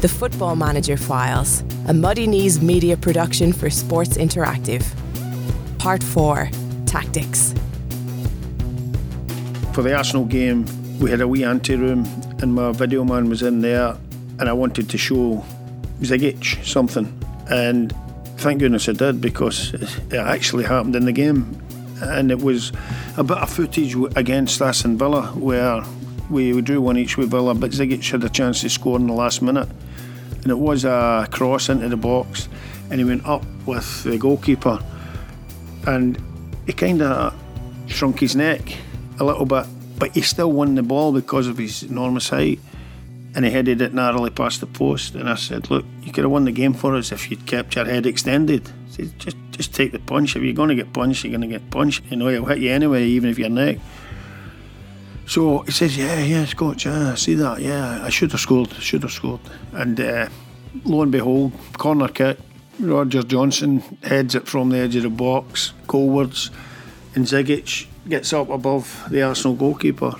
The Football Manager Files, a Muddy Knees media production for Sports Interactive. Part 4 Tactics. For the Arsenal game, we had a wee ante room, and my video man was in there, and I wanted to show Zigic something. And thank goodness I did because it actually happened in the game. And it was a bit of footage against Aston Villa where we drew one each with Villa, but Zigic had a chance to score in the last minute. And it was a cross into the box, and he went up with the goalkeeper, and he kind of shrunk his neck a little bit, but he still won the ball because of his enormous height. And he headed it narrowly past the post. And I said, Look, you could have won the game for us if you'd kept your head extended. Said, just, just take the punch. If you're going to get punched, you're going to get punched. You know, he'll hit you anyway, even if your neck. So he says, Yeah, yeah, coach, yeah, I see that. Yeah, I should have scored, should have scored. And uh, lo and behold, corner kick. Roger Johnson heads it from the edge of the box, goalwards, and Zigic gets up above the Arsenal goalkeeper,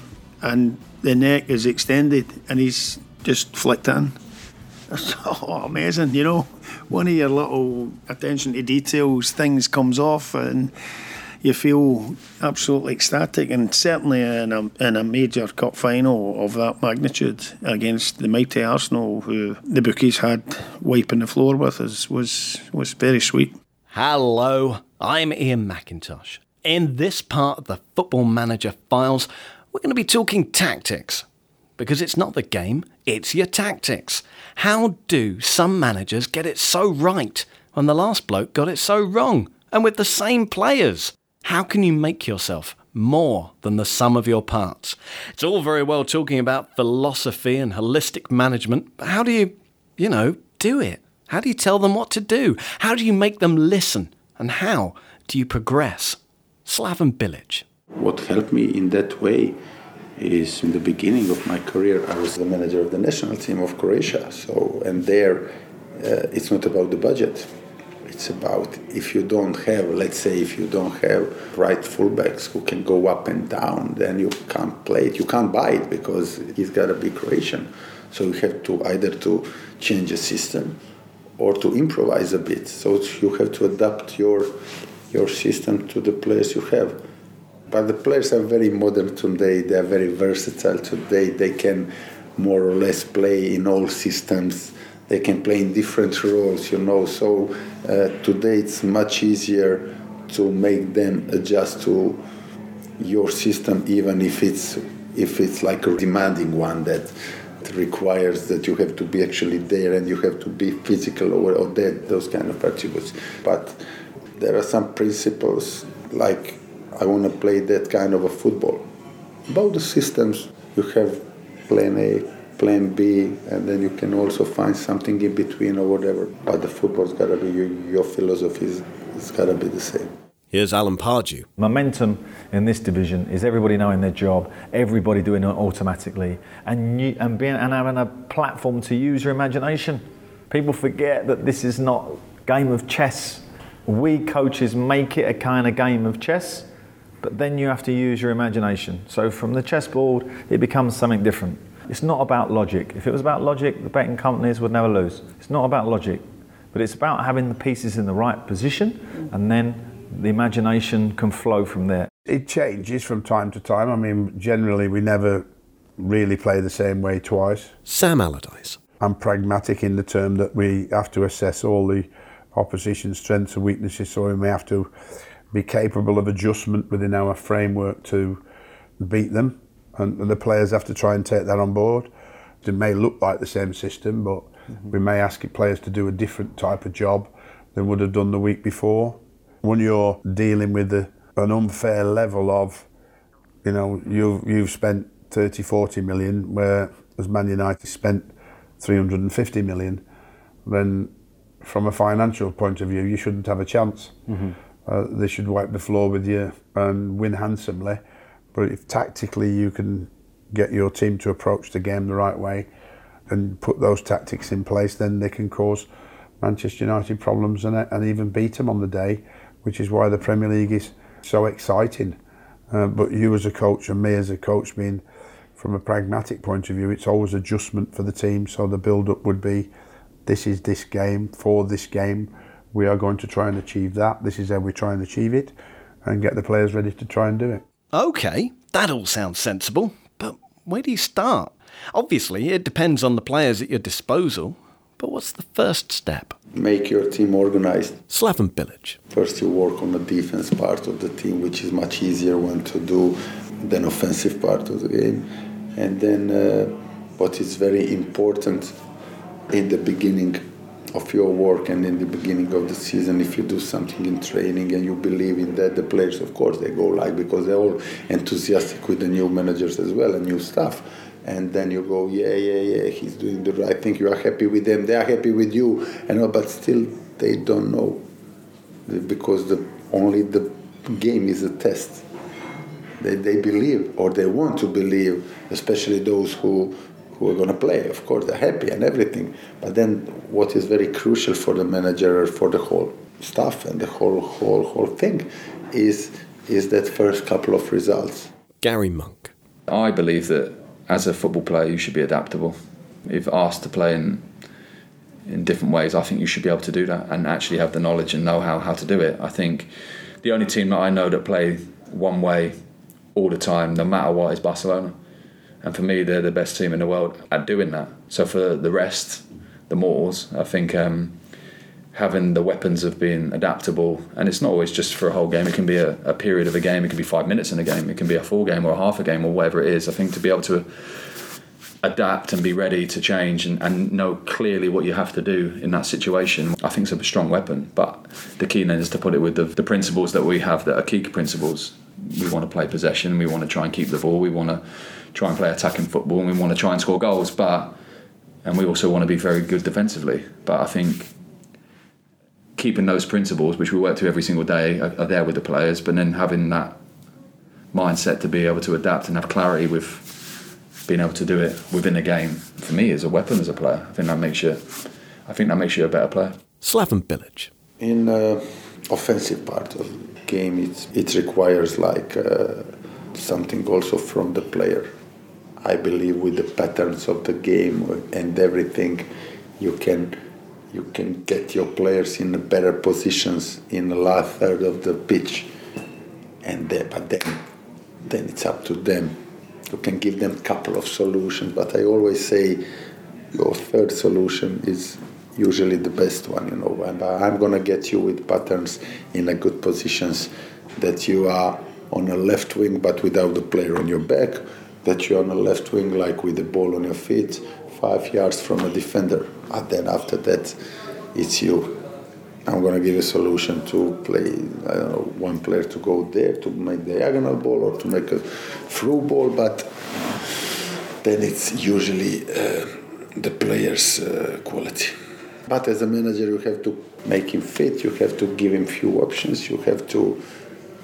and the neck is extended, and he's just flicked in. oh, amazing! You know, one of your little attention to details things comes off, and you feel absolutely ecstatic. And certainly in a, in a major cup final of that magnitude against the mighty Arsenal, who the bookies had wiping the floor with us, was was very sweet. Hello, I'm Iain Macintosh. In this part of the Football Manager Files, we're going to be talking tactics. Because it's not the game, it's your tactics. How do some managers get it so right when the last bloke got it so wrong? And with the same players? How can you make yourself more than the sum of your parts? It's all very well talking about philosophy and holistic management, but how do you, you know, do it? How do you tell them what to do? How do you make them listen? And how do you progress? Slaven Bilić. What helped me in that way is in the beginning of my career, I was the manager of the national team of Croatia. So, and there, uh, it's not about the budget. It's about if you don't have, let's say, if you don't have right fullbacks who can go up and down, then you can't play it. You can't buy it because he's got to be Croatian. So you have to either to change the system or to improvise a bit. So you have to adapt your your system to the players you have. But the players are very modern today. They are very versatile today. They can more or less play in all systems. They can play in different roles, you know. So uh, today it's much easier to make them adjust to your system, even if it's if it's like a demanding one that requires that you have to be actually there and you have to be physical or, or those kind of attributes. But there are some principles like I want to play that kind of a football. About the systems, you have plan A, plan B, and then you can also find something in between or whatever. But the football's got to be your, your philosophy is it's got to be the same. Here's Alan Pardew. Momentum in this division is everybody knowing their job, everybody doing it automatically, and you, and being and having a platform to use your imagination. People forget that this is not game of chess. We coaches make it a kind of game of chess, but then you have to use your imagination. So from the chessboard, it becomes something different. It's not about logic. If it was about logic, the betting companies would never lose. It's not about logic, but it's about having the pieces in the right position, and then the imagination can flow from there. It changes from time to time. I mean, generally, we never really play the same way twice. Sam Allardyce. I'm pragmatic in the term that we have to assess all the opposition's strengths and weaknesses, so we may have to be capable of adjustment within our framework to beat them, and the players have to try and take that on board. It may look like the same system, but mm-hmm. we may ask players to do a different type of job than would have done the week before when you're dealing with a, an unfair level of, you know, you've, you've spent 30, 40 million, where as Man United spent 350 million, then from a financial point of view, you shouldn't have a chance. Mm-hmm. Uh, they should wipe the floor with you and win handsomely. But if tactically you can get your team to approach the game the right way and put those tactics in place, then they can cause Manchester United problems and, and even beat them on the day which is why the Premier League is so exciting. Uh, but you as a coach and me as a coach being from a pragmatic point of view, it's always adjustment for the team. So the build up would be this is this game, for this game, we are going to try and achieve that. This is how we try and achieve it and get the players ready to try and do it. Okay, that all sounds sensible, but where do you start? Obviously, it depends on the players at your disposal, but what's the first step? Make your team organized. Slaven Bilić. First, you work on the defense part of the team, which is much easier one to do than offensive part of the game. And then, uh, what is very important in the beginning of your work and in the beginning of the season if you do something in training and you believe in that the players of course they go like because they're all enthusiastic with the new managers as well and new stuff and then you go yeah yeah yeah he's doing the right thing. You are happy with them. They are happy with you. And all, but still they don't know. Because the only the game is a test. They, they believe or they want to believe especially those who who are going to play. Of course, they're happy and everything. But then, what is very crucial for the manager, for the whole staff, and the whole whole whole thing, is is that first couple of results. Garry Monk. I believe that as a football player, you should be adaptable. If asked to play in in different ways, I think you should be able to do that and actually have the knowledge and know how how to do it. I think the only team that I know that play one way all the time, no matter what, is Barcelona. And for me, they're the best team in the world at doing that. So for the rest, the mortals, I think um, having the weapons of being adaptable, and it's not always just for a whole game. It can be a, a, period of a game. It can be five minutes in a game. It can be a full game or a half a game or whatever it is. I think to be able to adapt and be ready to change and, and know clearly what you have to do in that situation, I think it's a strong weapon. But the key then is to put it with the, the principles that we have that are key principles. We want to play possession. We want to try and keep the ball. We want to try and play attacking football and we want to try and score goals, but and we also want to be very good defensively. But I think keeping those principles, which we work to every single day, are, are there with the players. But then having that mindset to be able to adapt and have clarity with being able to do it within a game for me is a weapon as a player. I think that makes you. I think that makes you a better player. Slaven Bilić. In uh, offensive part of the game, it it requires like uh, something also from the player I believe with the patterns of the game and everything, you can you can get your players in better positions in the last third of the pitch, and then, but then then it's up to them. You can give them a couple of solutions, but I always say your third solution is usually the best one. You know, and I'm gonna get you with patterns in a good positions that you are on a left wing but without the player on your back that you're on a left wing, like with the ball on your feet, five yards from a defender. And then after that, it's you. I'm to give a solution to play, I don't know, one player to go there to make diagonal ball or to make a through ball, but then it's usually uh, the player's uh, quality. But as a manager, you have to make him fit, you have to give him few options, you have to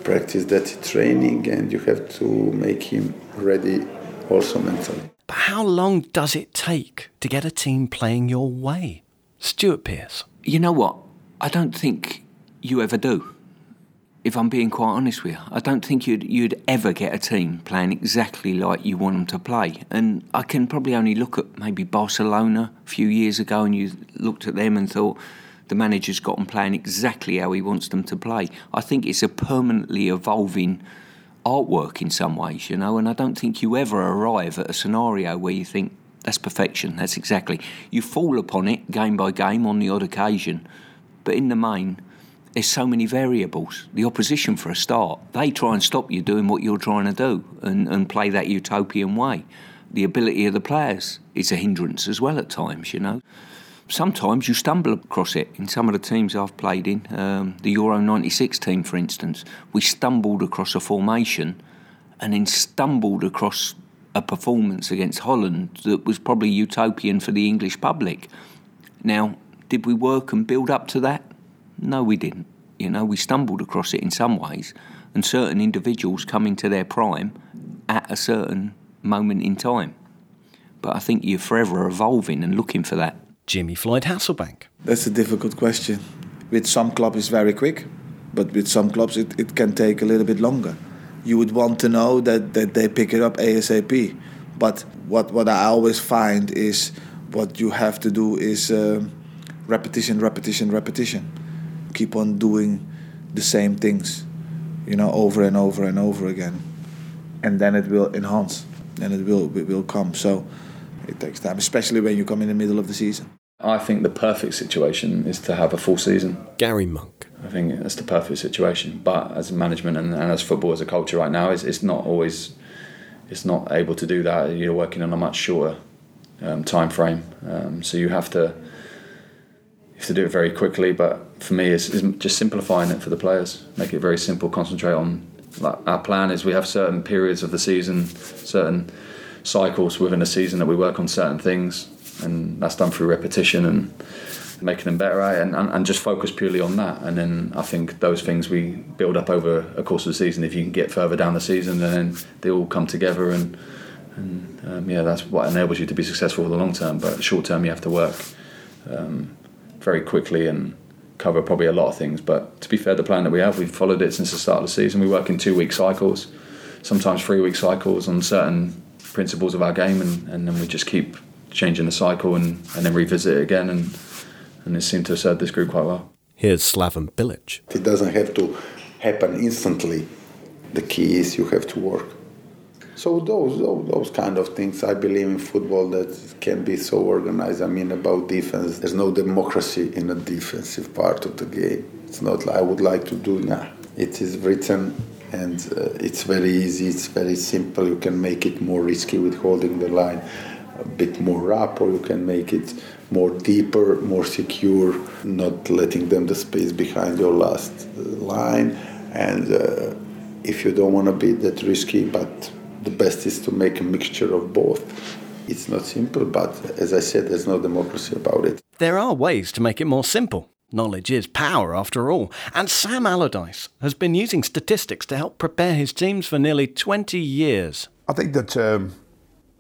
practice that training and you have to make him ready also mentally. But how long does it take to get a team playing your way? Stuart Pearce. You know what? I don't think you ever do. If I'm being quite honest with you, I don't think you'd you'd ever get a team playing exactly like you want them to play. And I can probably only look at maybe Barcelona a few years ago, and you looked at them and thought, the manager's got them playing exactly how he wants them to play. I think it's a permanently evolving artwork in some ways, you know, and I don't think you ever arrive at a scenario where you think that's perfection, that's exactly. You fall upon it game by game on the odd occasion, but in the main, there's so many variables. The opposition, for a start, they try and stop you doing what you're trying to do and, and play that utopian way. The ability of the players is a hindrance as well at times, you know sometimes you stumble across it. In some of the teams I've played in, um, the Euro 96 team, for instance, we stumbled across a formation and then stumbled across a performance against Holland that was probably utopian for the English public. Now, did we work and build up to that? No, we didn't. You know, we stumbled across it in some ways, and certain individuals come into their prime at a certain moment in time. But I think you're forever evolving and looking for that. Jimmy Floyd Hasselbaink? That's a difficult question. With some clubs, it's very quick, but with some clubs, it, it can take a little bit longer. You would want to know that, that they pick it up ASAP. But what what I always find is what you have to do is uh, repetition, repetition, repetition. Keep on doing the same things, you know, over and over and over again, and then it will enhance, and it will it will come. So it takes time, especially when you come in the middle of the season. I think the perfect situation is to have a full season. Garry Monk. I think that's the perfect situation. But as management and, and as football as a culture right now, it's, it's not always it's not able to do that. You're working on a much shorter um, time frame, um, so you have to you have to do it very quickly. But for me, it's, it's just simplifying it for the players. Make it very simple. Concentrate on like our plan is we have certain periods of the season, certain cycles within a season that we work on certain things, and that's done through repetition and making them better and, and, and just focus purely on that. And then I think those things we build up over a course of the season. If you can get further down the season, then they all come together, and, and um, yeah, that's what enables you to be successful for the long term. But short term, you have to work um, very quickly and cover probably a lot of things. But to be fair, the plan that we have, we've followed it since the start of the season. We work in two week cycles, sometimes three week cycles on certain principles of our game, and, and then we just keep changing the cycle and, and then revisit it again. And, and it seemed to have served this group quite well. Here's Slaven Bilić. It doesn't have to happen instantly. The key is you have to work. So those, those those kind of things, I believe in football that can be so organized. I mean, about defense, there's no democracy in the defensive part of the game. It's not like I would like to do now. It is written and uh, it's very easy. It's very simple. You can make it more risky with holding the line a bit more up, or you can make it more deeper, more secure, not letting them the space behind your last line. And uh, if you don't want to be that risky, but the best is to make a mixture of both. It's not simple, but as I said, there's no democracy about it. There are ways to make it more simple. Knowledge is power, after all. And Sam Allardyce has been using statistics to help prepare his teams for nearly 20 years. I think that um,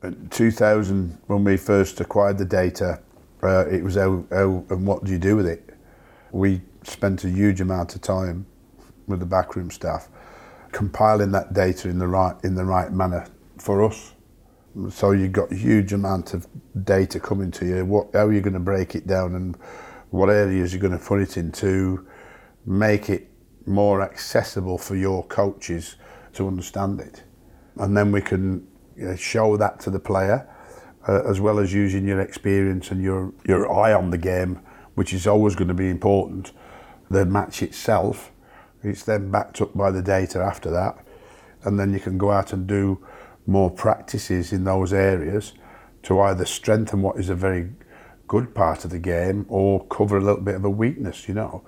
in 2000, when we first acquired the data, uh, it was how, how and what do you do with it? We spent a huge amount of time with the backroom staff compiling that data in the right in the right manner for us. So you've got a huge amount of data coming to you. What how are you going to break it down and what areas you're going to put it into, make it more accessible for your coaches to understand it, and then we can you know, show that to the player uh, as well as using your experience and your, your eye on the game, which is always going to be important. The match itself, it's then backed up by the data after that, and then you can go out and do more practices in those areas to either strengthen what is a very good part of the game or cover a little bit of a weakness, you know.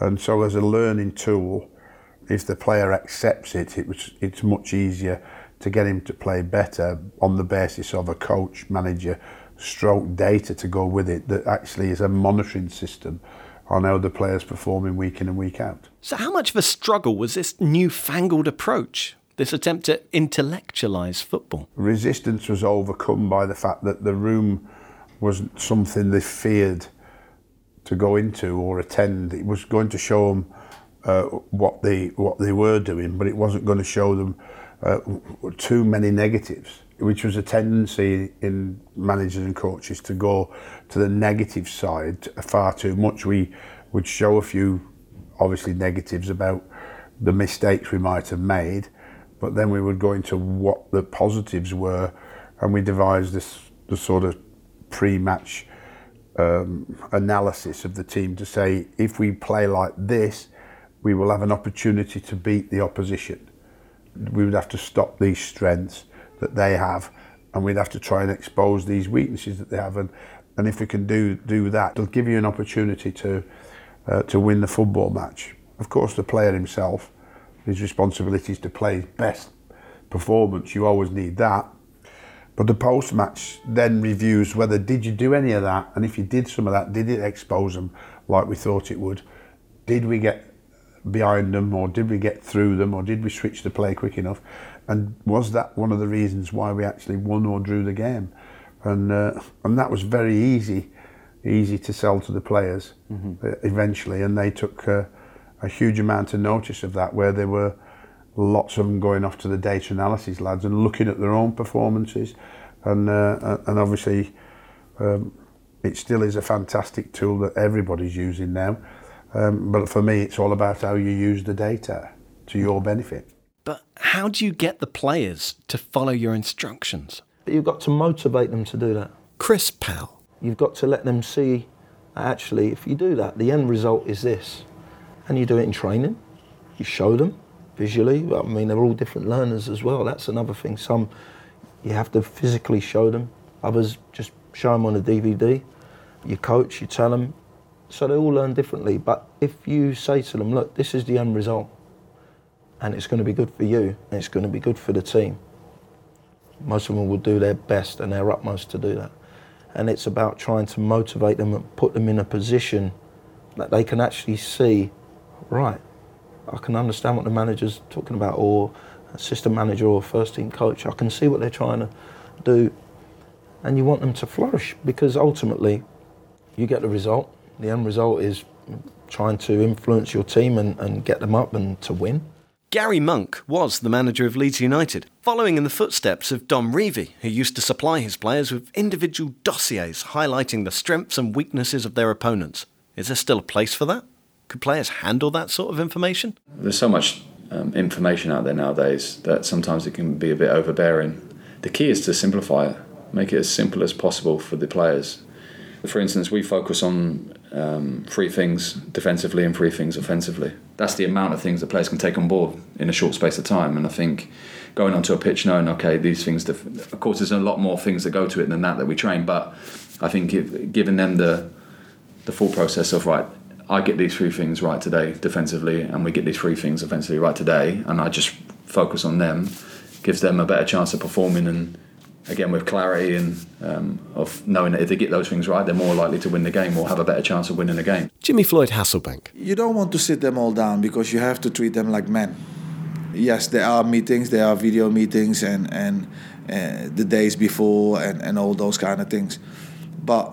And so, as a learning tool, if the player accepts it, it was, it's much easier to get him to play better on the basis of a coach, manager, stroke data to go with it that actually is a monitoring system on how the players performing week in and week out. So, how much of a struggle was this newfangled approach, this attempt to intellectualise football? Resistance was overcome by the fact that the room was something they feared to go into or attend. It was going to show them uh, what they what they were doing, but it wasn't going to show them uh, too many negatives, which was a tendency in managers and coaches to go to the negative side far too much. We would show a few, obviously, negatives about the mistakes we might have made, but then we would go into what the positives were, and we devised this the sort of pre-match um, analysis of the team to say if we play like this, we will have an opportunity to beat the opposition. We would have to stop these strengths that they have and we'd have to try and expose these weaknesses that they have and and if we can do do that it'll give you an opportunity to uh, to win the football match. Of course the player himself his responsibility is to play his best performance you always need that but the post match then reviews whether did you do any of that and if you did some of that did it expose them like we thought it would did we get behind them, or did we get through them, or did we switch the play quick enough? And was that one of the reasons why we actually won or drew the game? And uh, and that was very easy, easy to sell to the players mm-hmm. eventually, and they took uh, a huge amount of notice of that, where they were lots of them going off to the data analysis lads and looking at their own performances, and uh, and obviously um, it still is a fantastic tool that everybody's using now. Um, but for me, it's all about how you use the data to your benefit. But how do you get the players to follow your instructions? But you've got to motivate them to do that. Chris Powell. You've got to let them see actually, if you do that, the end result is this. And you do it in training, you show them visually. I mean, they're all different learners as well. That's another thing. Some you have to physically show them, others just show them on a DVD. You coach, you tell them. So they all learn differently. But if you say to them, look, this is the end result, and it's going to be good for you, and it's going to be good for the team, most of them will do their best and their utmost to do that. And it's about trying to motivate them and put them in a position that they can actually see, right, I can understand what the manager's talking about, or assistant manager or first team coach. I can see what they're trying to do. And you want them to flourish because ultimately you get the result. The end result is trying to influence your team and, and get them up and to win. Garry Monk was the manager of Leeds United, following in the footsteps of Don Revie, who used to supply his players with individual dossiers highlighting the strengths and weaknesses of their opponents. Is there still a place for that? Could players handle that sort of information? There's so much um, information out there nowadays that sometimes it can be a bit overbearing. The key is to simplify it, make it as simple as possible for the players. For instance, we focus on um, three things defensively and three things offensively. That's the amount of things the players can take on board in a short space of time. And I think going onto a pitch knowing, okay, these things, def- of course, there's a lot more things that go to it than that that we train, but I think if, giving them the the full process of right, I get these three things right today defensively, and we get these three things offensively right today, and I just focus on them, gives them a better chance of performing and again with clarity and um, of knowing that if they get those things right, they're more likely to win the game or have a better chance of winning the game. Jimmy Floyd Hasselbaink. You don't want to sit them all down because you have to treat them like men. Yes, there are meetings, there are video meetings, and and uh, the days before, and and all those kind of things, but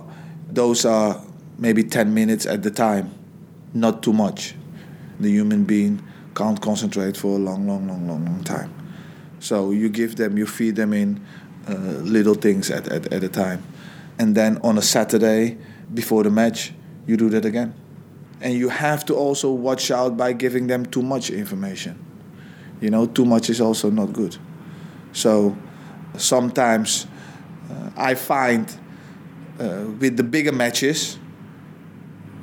those are maybe ten minutes at the time, not too much. The human being can't concentrate for a long, long, long, long, long time. So you give them, you feed them in uh, little things at, at, at a time. And then on a Saturday before the match, you do that again. And you have to also watch out by giving them too much information. You know, too much is also not good. So sometimes uh, I find uh, with the bigger matches,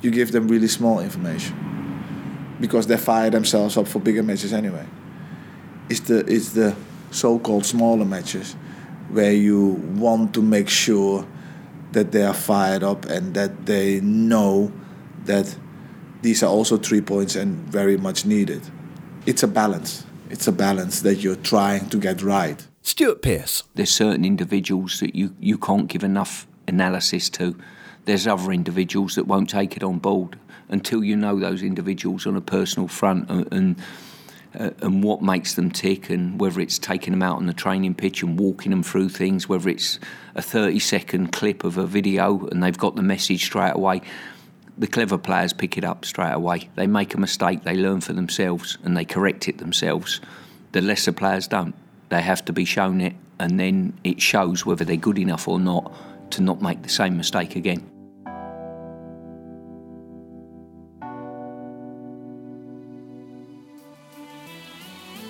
you give them really small information because they fire themselves up for bigger matches anyway. It's the, it's the so called smaller matches where you want to make sure that they are fired up and that they know that these are also three points and very much needed. It's a balance. It's a balance that you're trying to get right. Stuart Pearce. There's certain individuals that you, you can't give enough analysis to. There's other individuals that won't take it on board until you know those individuals on a personal front and, and uh, and what makes them tick, and whether it's taking them out on the training pitch and walking them through things, whether it's a 30 second clip of a video and they've got the message straight away. The clever players pick it up straight away. They make a mistake, they learn for themselves, and they correct it themselves. The lesser players don't. They have to be shown it, and then it shows whether they're good enough or not to not make the same mistake again.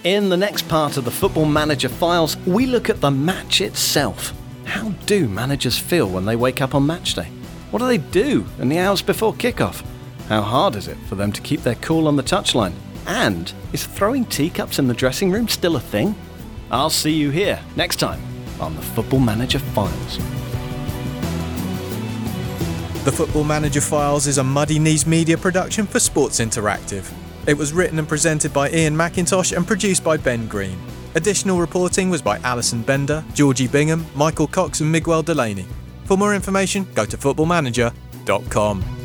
In the next part of the Football Manager Files, we look at the match itself. How do managers feel when they wake up on match day? What do they do in the hours before kickoff? How hard is it for them to keep their cool on the touchline? And is throwing teacups in the dressing room still a thing? I'll see you here next time on the Football Manager Files. The Football Manager Files is a Muddy Knees media production for Sports Interactive. It was written and presented by Iain Macintosh and produced by Ben Green. Additional reporting was by Alison Bender, Georgie Bingham, Michael Cox, and Miguel Delaney. For more information, go to footballmanager.com.